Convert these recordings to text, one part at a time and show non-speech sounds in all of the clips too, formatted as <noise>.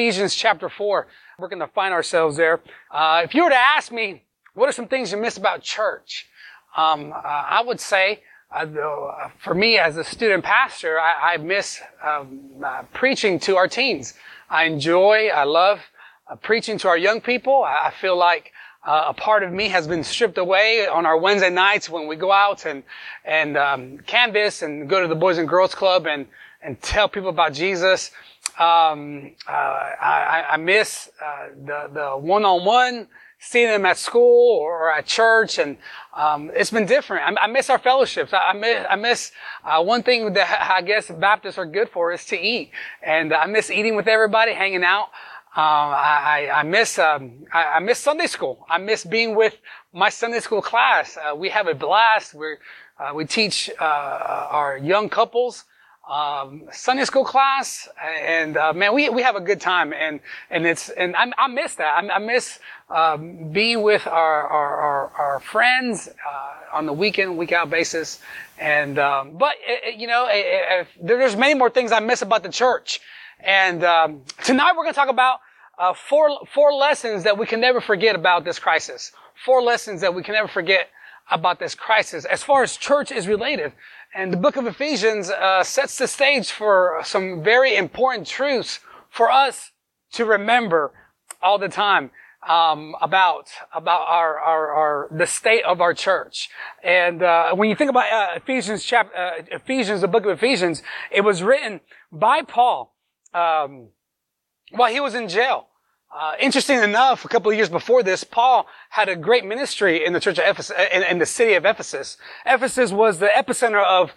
Ephesians chapter 4. We're going to find ourselves there. Uh, if you were to ask me, what are some things you miss about church? Um, uh, I would say, uh, for me as a student pastor, I, I miss um, uh, preaching to our teens. I enjoy, I love uh, preaching to our young people. I feel like uh, a part of me has been stripped away on our Wednesday nights when we go out and and um, canvass and go to the Boys and Girls Club and and tell people about Jesus. Um, uh, I, I, miss uh, the the one-on-one seeing them at school or at church, and um, it's been different. I, I, miss our fellowships. I, I miss, I miss uh, one thing that I guess Baptists are good for is to eat, and I miss eating with everybody, hanging out. Uh, I, I, miss um, I, I, miss Sunday school. I miss being with my Sunday school class. Uh, we have a blast. we uh, we teach uh, our young couples um, Sunday school class, and uh, man, we we have a good time, and and it's and I, I miss that. I, I miss um, being with our our, our, our friends uh, on the weekend, week out basis, and um, but it, you know, it, it, there's many more things I miss about the church. And um, tonight we're going to talk about uh, four four lessons that we can never forget about this crisis. Four lessons that we can never forget about this crisis as far as church is related. And the book of Ephesians uh, sets the stage for some very important truths for us to remember all the time. Um, about about our, our, our the state of our church, and uh, when you think about uh, Ephesians chapter uh, Ephesians, the book of Ephesians, it was written by Paul um, while he was in jail. Uh, interesting enough, a couple of years before this, Paul had a great ministry in the church of Ephesus, in, in the city of Ephesus. Ephesus was the epicenter of,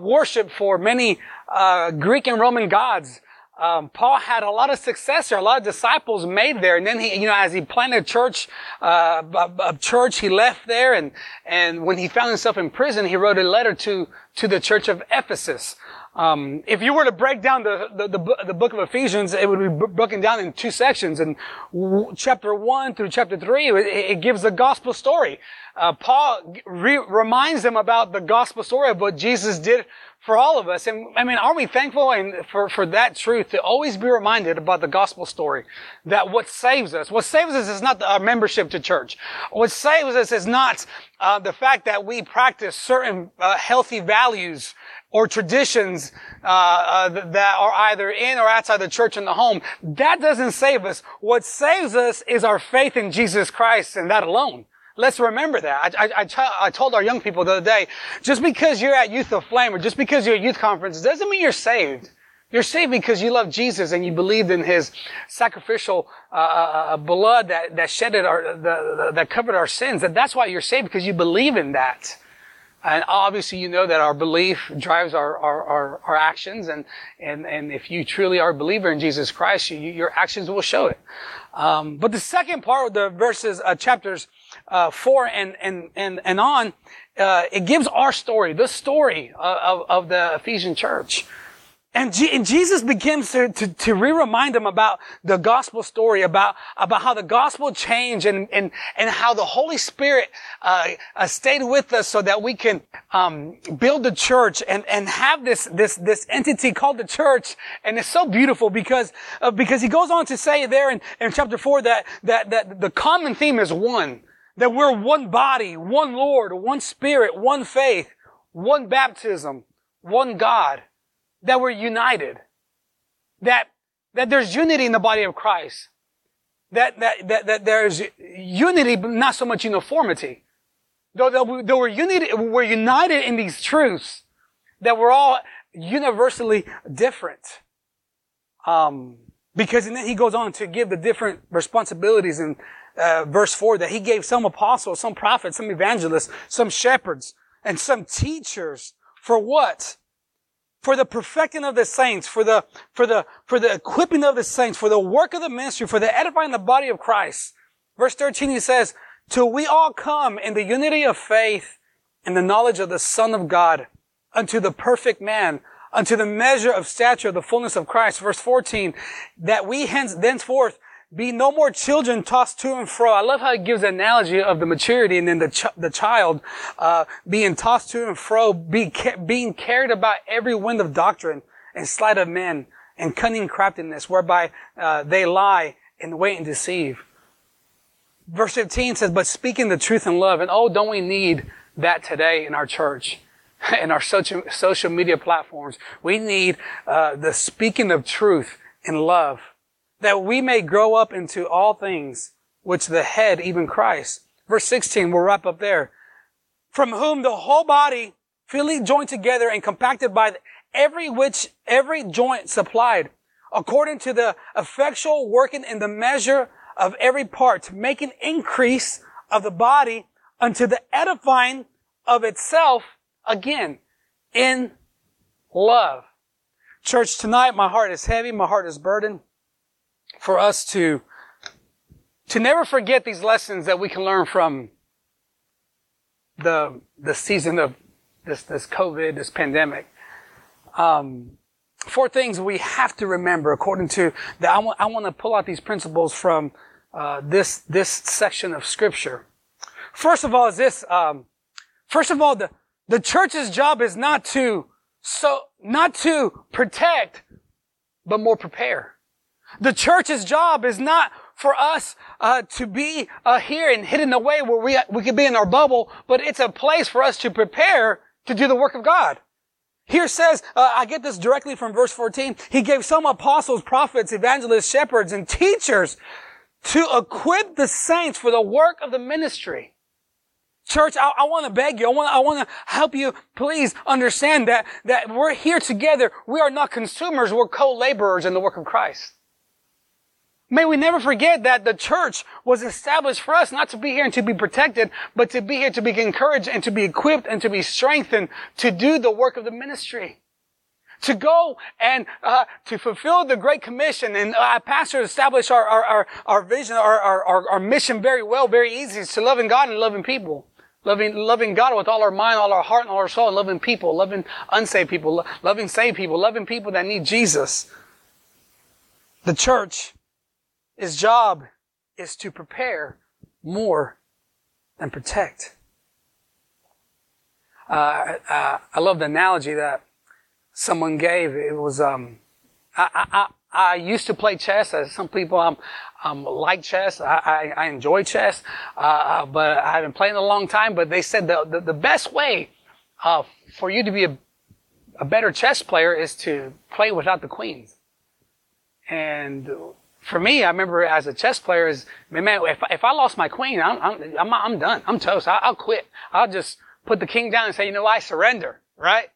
worship for many uh, Greek and Roman gods. Um, Paul had a lot of success there, a lot of disciples made there, and then he, you know, as he planted a church, uh, a, church, he left there, and and when he found himself in prison, he wrote a letter to to the church of Ephesus. Um, if you were to break down the, the, the, the, book of Ephesians, it would be broken down in two sections. And w- chapter one through chapter three, it, it gives the gospel story. Uh, Paul re- reminds them about the gospel story of what Jesus did for all of us. And I mean, are we thankful and for, for that truth to always be reminded about the gospel story? That what saves us, what saves us is not our membership to church. What saves us is not uh, the fact that we practice certain uh, healthy values or traditions uh, uh, that are either in or outside the church and the home. That doesn't save us. What saves us is our faith in Jesus Christ and that alone. Let's remember that. I, I, I, told our young people the other day, just because you're at Youth of Flame or just because you're at youth conference doesn't mean you're saved. You're saved because you love Jesus and you believed in His sacrificial uh, uh, uh blood that that shedded our the, the, that covered our sins. That that's why you're saved because you believe in that. And obviously, you know that our belief drives our, our, our, our, actions. And, and, and if you truly are a believer in Jesus Christ, you, your actions will show it. Um, but the second part of the verses, uh, chapters uh, 4 and, and, and, and on, uh, it gives our story, the story of, of the Ephesian church. And, G- and, Jesus begins to, to, to re-remind them about the gospel story, about, about how the gospel changed and, and, and how the Holy Spirit uh, uh, stayed with us so that we can um, build the church and, and have this, this, this entity called the church. And it's so beautiful because, uh, because he goes on to say there in, in chapter 4 that, that, that the common theme is one. That we're one body, one Lord, one Spirit, one faith, one baptism, one God that we're united. That, that there's unity in the body of Christ. That, that, that, that there's unity, but not so much uniformity. Though, though, though we're, united, we're united in these truths, that we're all universally different. Um, because and then he goes on to give the different responsibilities in uh, verse 4 that he gave some apostles, some prophets, some evangelists, some shepherds, and some teachers for what? For the perfecting of the saints, for the, for the, for the equipping of the saints, for the work of the ministry, for the edifying the body of Christ. Verse 13, he says, till we all come in the unity of faith and the knowledge of the Son of God unto the perfect man, unto the measure of stature of the fullness of Christ. Verse 14, that we hence, thenceforth be no more children tossed to and fro. I love how it gives the analogy of the maturity and then the, ch- the child uh, being tossed to and fro, be ca- being carried about every wind of doctrine and sleight of men and cunning craftiness, whereby uh, they lie and wait and deceive. Verse 15 says, but speaking the truth in love. And oh, don't we need that today in our church? <laughs> In our social, social media platforms. We need uh, the speaking of truth in love. That we may grow up into all things which the head, even Christ. Verse 16, we'll wrap up there. From whom the whole body, fully joined together and compacted by every which, every joint supplied, according to the effectual working in the measure of every part, making increase of the body unto the edifying of itself again in love. Church, tonight my heart is heavy, my heart is burdened for us to, to never forget these lessons that we can learn from the, the season of this, this COVID, this pandemic. Um, four things we have to remember according to that. I want, I want to pull out these principles from uh, this this section of scripture. First of all, is this. Um, first of all, the the church's job is not to so not to protect, but more prepare. The church's job is not for us uh, to be uh, here and hidden away where we we could be in our bubble, but it's a place for us to prepare to do the work of God. Here says, uh, I get this directly from verse 14. He gave some apostles, prophets, evangelists, shepherds, and teachers to equip the saints for the work of the ministry. Church, I, I want to beg you. I want, I want to help you. Please understand that, that we're here together. We are not consumers. We're co-laborers in the work of Christ. May we never forget that the church was established for us not to be here and to be protected, but to be here to be encouraged and to be equipped and to be strengthened to do the work of the ministry. To go and uh, to fulfill the Great Commission. And uh, Pastor established our, our, our, our vision, our, our, our mission very well, very easy. It's to loving God and loving people. Loving, loving God with all our mind, all our heart, and all our soul, and loving people, loving unsaved people, loving saved people, loving people that need Jesus. The church his job is to prepare more than protect. Uh, uh, I love the analogy that someone gave. It was, um, I, I, I, used to play chess. As some people um, um, like chess. I, I, I enjoy chess, uh, uh, but I haven't played in a long time. But they said the, the, the best way uh, for you to be a, a better chess player is to play without the queens. And for me, I remember as a chess player, is man, if if I lost my queen, I'm I'm I'm, I'm done. I'm toast. I, will quit. I'll just put the king down and say, you know, I surrender. Right?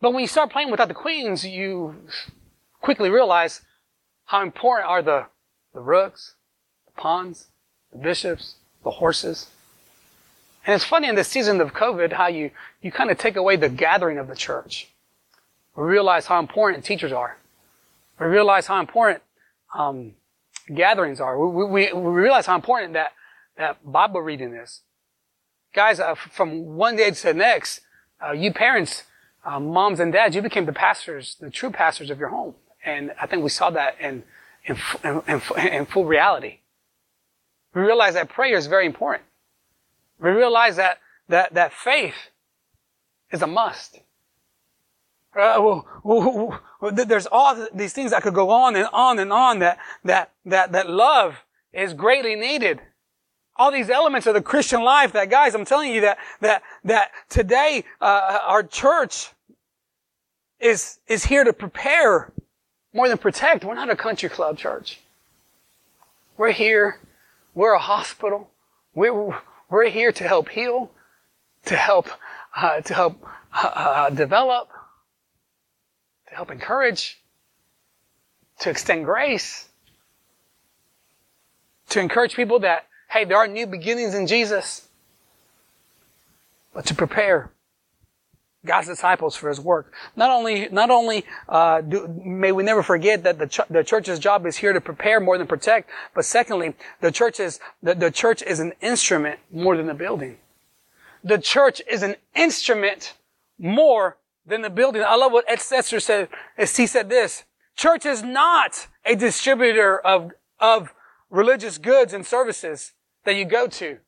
But when you start playing without the queens, you quickly realize how important are the the rooks, the pawns, the bishops, the horses. And it's funny in this season of COVID how you you kind of take away the gathering of the church. We realize how important teachers are. We realize how important um, gatherings are. We, we, we, realize how important that, that Bible reading is. Guys, uh, from one day to the next, uh, you parents, uh, moms and dads, you became the pastors, the true pastors of your home. And I think we saw that in, in, in, in full reality. We realize that prayer is very important. We realize that, that, that faith is a must. Uh, there's all these things that could go on and on and on that, that, that, that love is greatly needed. All these elements of the Christian life that guys, I'm telling you that, that, that today, uh, our church is, is here to prepare more than protect. We're not a country club church. We're here. We're a hospital. We're, we're here to help heal, to help, uh, to help uh, uh develop, to help encourage, to extend grace, to encourage people that, hey, there are new beginnings in Jesus, but to prepare God's disciples for His work. Not only, not only uh, do, may we never forget that the, ch- the church's job is here to prepare more than protect, but secondly, the church is the, the church is an instrument more than a building. The church is an instrument more than the building. I love what Ed Stetzer said. As he said this, church is not a distributor of, of religious goods and services that you go to.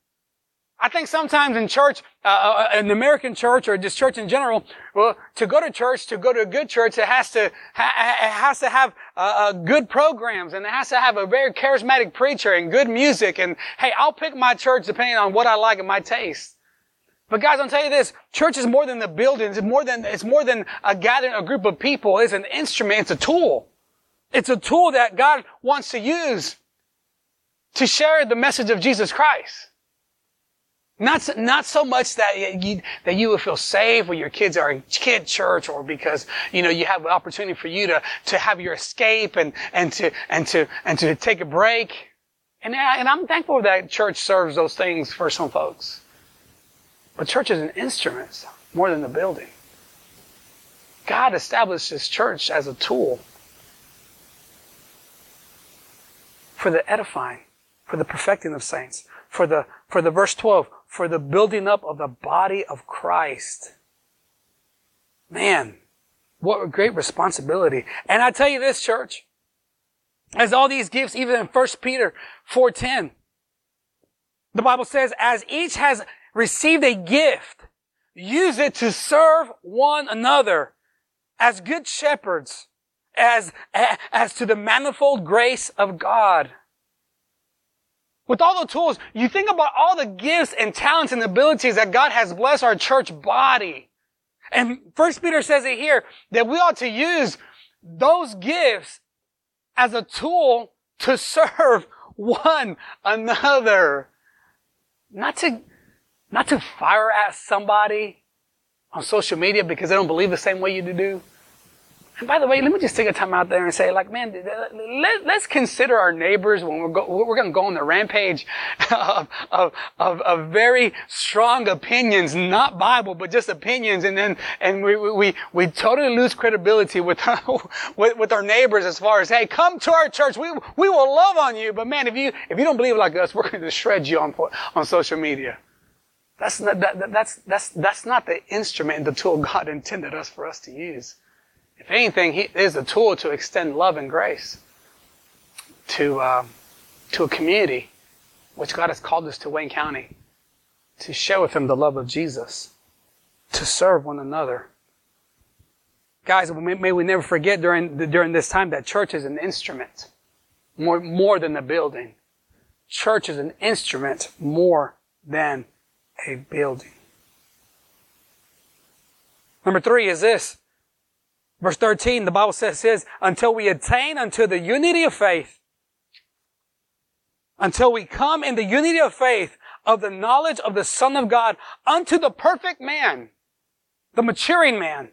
I think sometimes in church, uh, uh, in the American church or just church in general, well, to go to church, to go to a good church, it has to, ha- it has to have uh, uh, good programs and it has to have a very charismatic preacher and good music. And hey, I'll pick my church depending on what I like and my taste. But guys, I'll tell you this, church is more than the buildings. It's more than, it's more than a gathering, a group of people. It's an instrument. It's a tool. It's a tool that God wants to use to share the message of Jesus Christ. Not, not so much that you, that you will feel safe when your kids are in kid church or because, you know, you have an opportunity for you to, to have your escape and, and to, and to, and to take a break. And, and I'm thankful that church serves those things for some folks. But church is an instrument more than the building. God established His church as a tool for the edifying, for the perfecting of saints, for the, for the verse 12, for the building up of the body of Christ. Man, what a great responsibility. And I tell you this, church, as all these gifts, even in 1 Peter 4.10, the Bible says, as each has received a gift, use it to serve one another as good shepherds, as, as to the manifold grace of God with all the tools, you think about all the gifts and talents and abilities that God has blessed our church body. And First Peter says it here that we ought to use those gifts as a tool to <laughs> serve one another. Not to, not to fire at somebody on social media because they don't believe the same way you do. And by the way, let me just take a time out there and say, like, man, let, us consider our neighbors when we're, go, we're going to go on the rampage <laughs> of, of, of, of, very strong opinions, not Bible, but just opinions. And then, and we, we, we totally lose credibility with, <laughs> with, with our neighbors as far as, hey, come to our church. We, we will love on you. But man, if you, if you don't believe like us, we're going to shred you on, on social media. That's not, that, that's, that's, that's not the instrument and the tool God <laughs> intended us for us to use. If anything, he is a tool to extend love and grace to, uh, to a community which God has called us to Wayne County to share with them the love of Jesus, to serve one another. Guys, may we never forget during, during this time that church is an instrument more, more than a building. Church is an instrument more than a building. Number three is this. Verse 13, the Bible says, says, until we attain unto the unity of faith, until we come in the unity of faith of the knowledge of the Son of God unto the perfect man, the maturing man,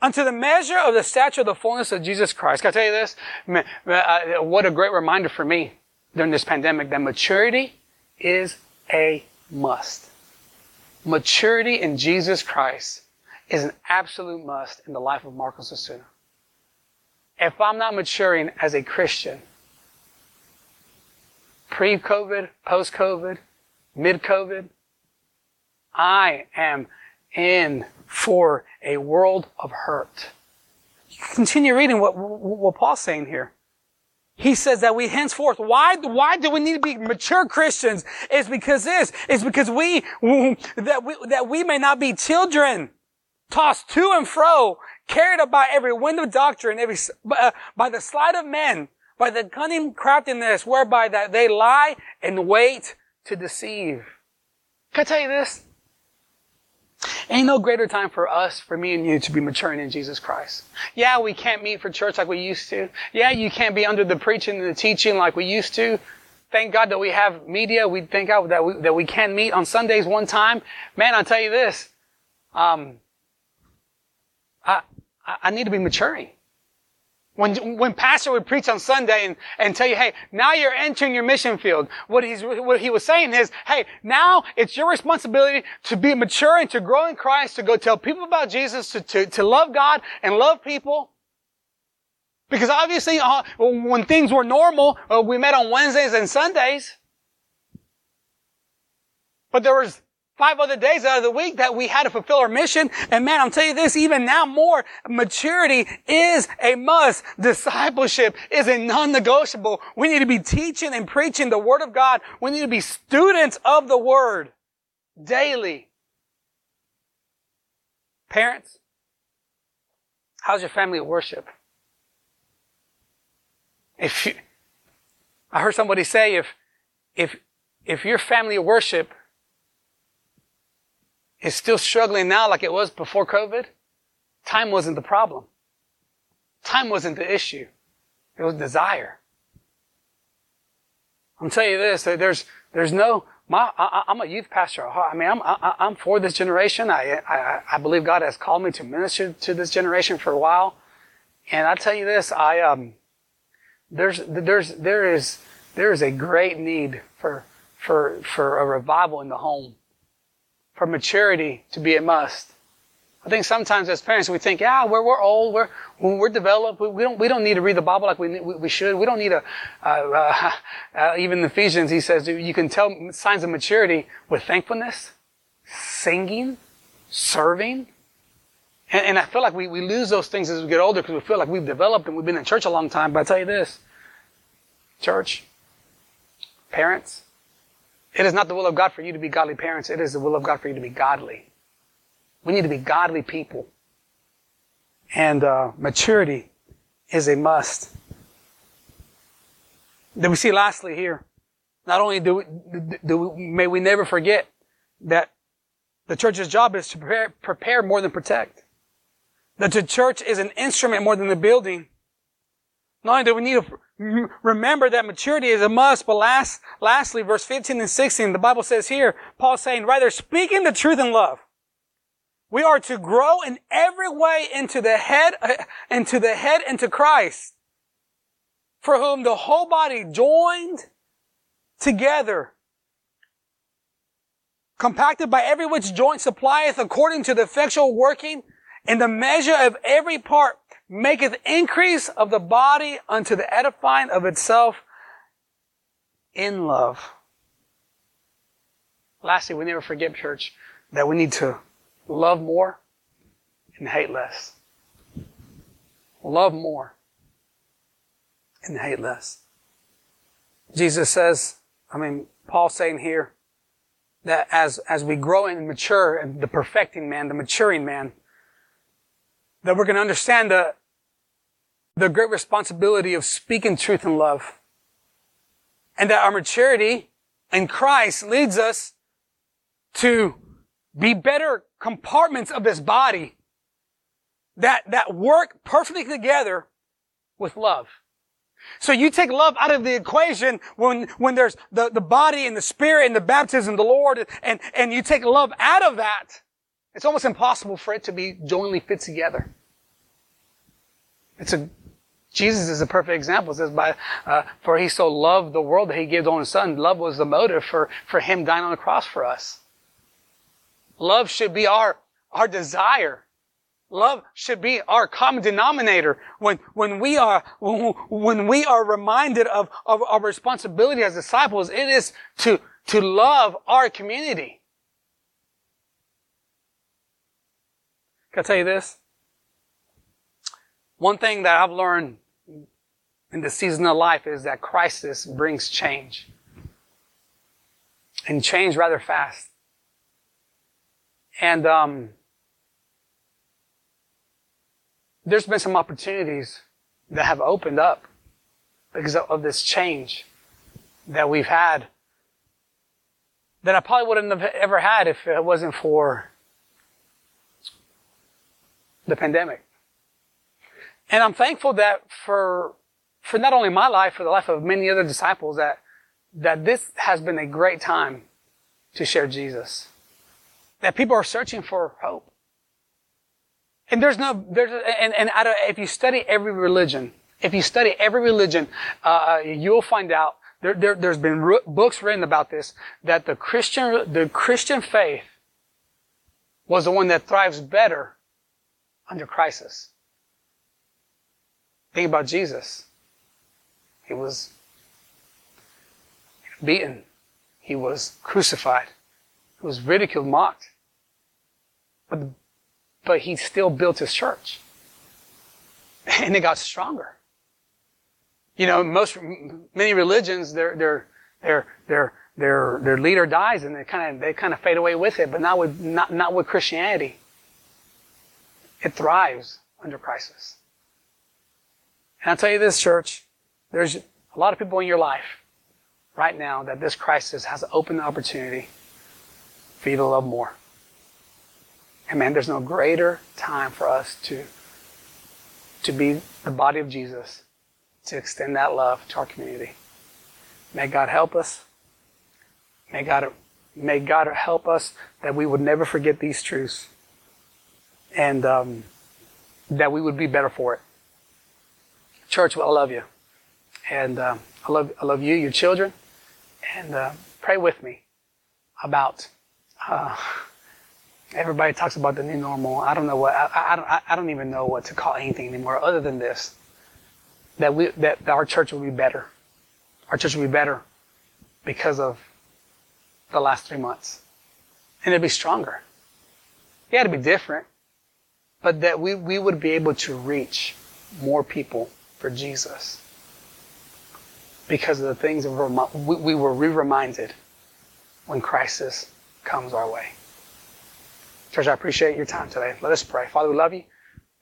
unto the measure of the stature of the fullness of Jesus Christ. Can I tell you this? Man, uh, what a great reminder for me during this pandemic that maturity is a must. Maturity in Jesus Christ is an absolute must in the life of Marcos Osuna. If I'm not maturing as a Christian, pre-COVID, post-COVID, mid-COVID, I am in for a world of hurt. Continue reading what, what Paul's saying here. He says that we henceforth, why, why do we need to be mature Christians? Is because this, is because we, that we, that we may not be children tossed to and fro, carried about every wind of doctrine, every, uh, by the sleight of men, by the cunning craftiness whereby that they lie and wait to deceive. Can I tell you this? Ain't no greater time for us, for me and you, to be maturing in Jesus Christ. Yeah, we can't meet for church like we used to. Yeah, you can't be under the preaching and the teaching like we used to. Thank God that we have media. We thank God that we, that we can meet on Sundays one time. Man, I'll tell you this. Um, I, I need to be maturing. When, when pastor would preach on Sunday and, and tell you, hey, now you're entering your mission field, what he's, what he was saying is, hey, now it's your responsibility to be mature and to grow in Christ, to go tell people about Jesus, to, to, to love God and love people. Because obviously, uh, when things were normal, uh, we met on Wednesdays and Sundays. But there was five other days out of the week that we had to fulfill our mission. And man, I'm telling you this, even now more, maturity is a must. Discipleship is a non-negotiable. We need to be teaching and preaching the Word of God. We need to be students of the Word daily. Parents, how's your family worship? If you, I heard somebody say if, if, if your family worship is still struggling now like it was before COVID, time wasn't the problem. Time wasn't the issue. It was desire. I'm telling you this, there's, there's no, my, I, am a youth pastor. I mean, I'm, I, am for this generation. I, I, I believe God has called me to minister to this generation for a while. And I tell you this, I, um, there's, there's, there is, there is a great need for, for, for a revival in the home for maturity to be a must. I think sometimes as parents we think, yeah, we're, we're old, we're, we're developed, we, we don't, we don't need to read the Bible like we, we, should. We don't need a, uh, uh, <laughs> uh, even Ephesians, he says you can tell signs of maturity with thankfulness, singing, serving. And, and I feel like we, we lose those things as we get older because we feel like we've developed and we've been in church a long time. But I tell you this, church, parents, it is not the will of God for you to be godly parents. It is the will of God for you to be godly. We need to be godly people. And uh, maturity is a must. Then we see lastly here, not only do we, do we, may we never forget that the church's job is to prepare, prepare more than protect. That the church is an instrument more than the building. Not only do we need to <laughs> remember that maturity is a must. But last, lastly, verse 15 and 16, the Bible says here, Paul saying, rather speaking the truth in love, we are to grow in every way into the head, uh, into the head, into Christ, for whom the whole body joined together, compacted by every which joint supplieth according to the effectual working in the measure of every part maketh increase of the body unto the edifying of itself in love. Lastly, we never forget, church, that we need to love more and hate less. Love more and hate less. Jesus says, I mean, Paul's saying here that as, as we grow and mature and the perfecting man, the maturing man, that we're going to understand the, the great responsibility of speaking truth in love. And that our maturity in Christ leads us to be better compartments of this body that, that work perfectly together with love. So you take love out of the equation when, when there's the, the body and the spirit and the baptism the Lord and, and you take love out of that, it's almost impossible for it to be jointly fit together. It's a Jesus is a perfect example. It says, by, uh, for he so loved the world that he gave his own son. Love was the motive for, for him dying on the cross for us. Love should be our, our desire. Love should be our common denominator when, when we are, when we are reminded of, of our responsibility as disciples. It is to, to love our community. Can I tell you this? One thing that I've learned in the season of life is that crisis brings change. And change rather fast. And um, there's been some opportunities that have opened up because of this change that we've had that I probably wouldn't have ever had if it wasn't for the pandemic. And I'm thankful that for for not only my life, for the life of many other disciples, that, that this has been a great time to share Jesus. That people are searching for hope. And there's no, there's, and, and out of, if you study every religion, if you study every religion, uh, you'll find out there, there, has been books written about this that the Christian, the Christian faith was the one that thrives better under crisis. Think about Jesus. He was beaten. He was crucified. He was ridiculed, mocked. But, but he still built his church. And it got stronger. You know, most, many religions, their, their, their, their, their, their leader dies and they kind of, they kind of fade away with it, but not with, not, not with Christianity. It thrives under crisis. And I'll tell you this, church, there's a lot of people in your life right now that this crisis has opened the opportunity for you to love more. And man, there's no greater time for us to, to be the body of Jesus, to extend that love to our community. May God help us. May God, may God help us that we would never forget these truths and um, that we would be better for it. Church, well, I love you. And um, I, love, I love you, your children. And uh, pray with me about. Uh, everybody talks about the new normal. I don't know what I, I, don't. I don't even know what to call anything anymore other than this. That we that our church will be better. Our church will be better because of the last three months, and it'll be stronger. Yeah, it'll be different, but that we we would be able to reach more people for Jesus because of the things that we, we were re-reminded when crisis comes our way. Church, I appreciate your time today. Let us pray. Father, we love you.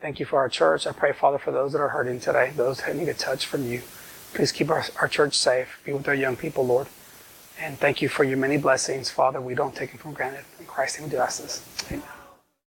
Thank you for our church. I pray, Father, for those that are hurting today, those that need a touch from you. Please keep our, our church safe. Be with our young people, Lord. And thank you for your many blessings, Father. We don't take them for granted. In Christ's name we do ask this. Amen.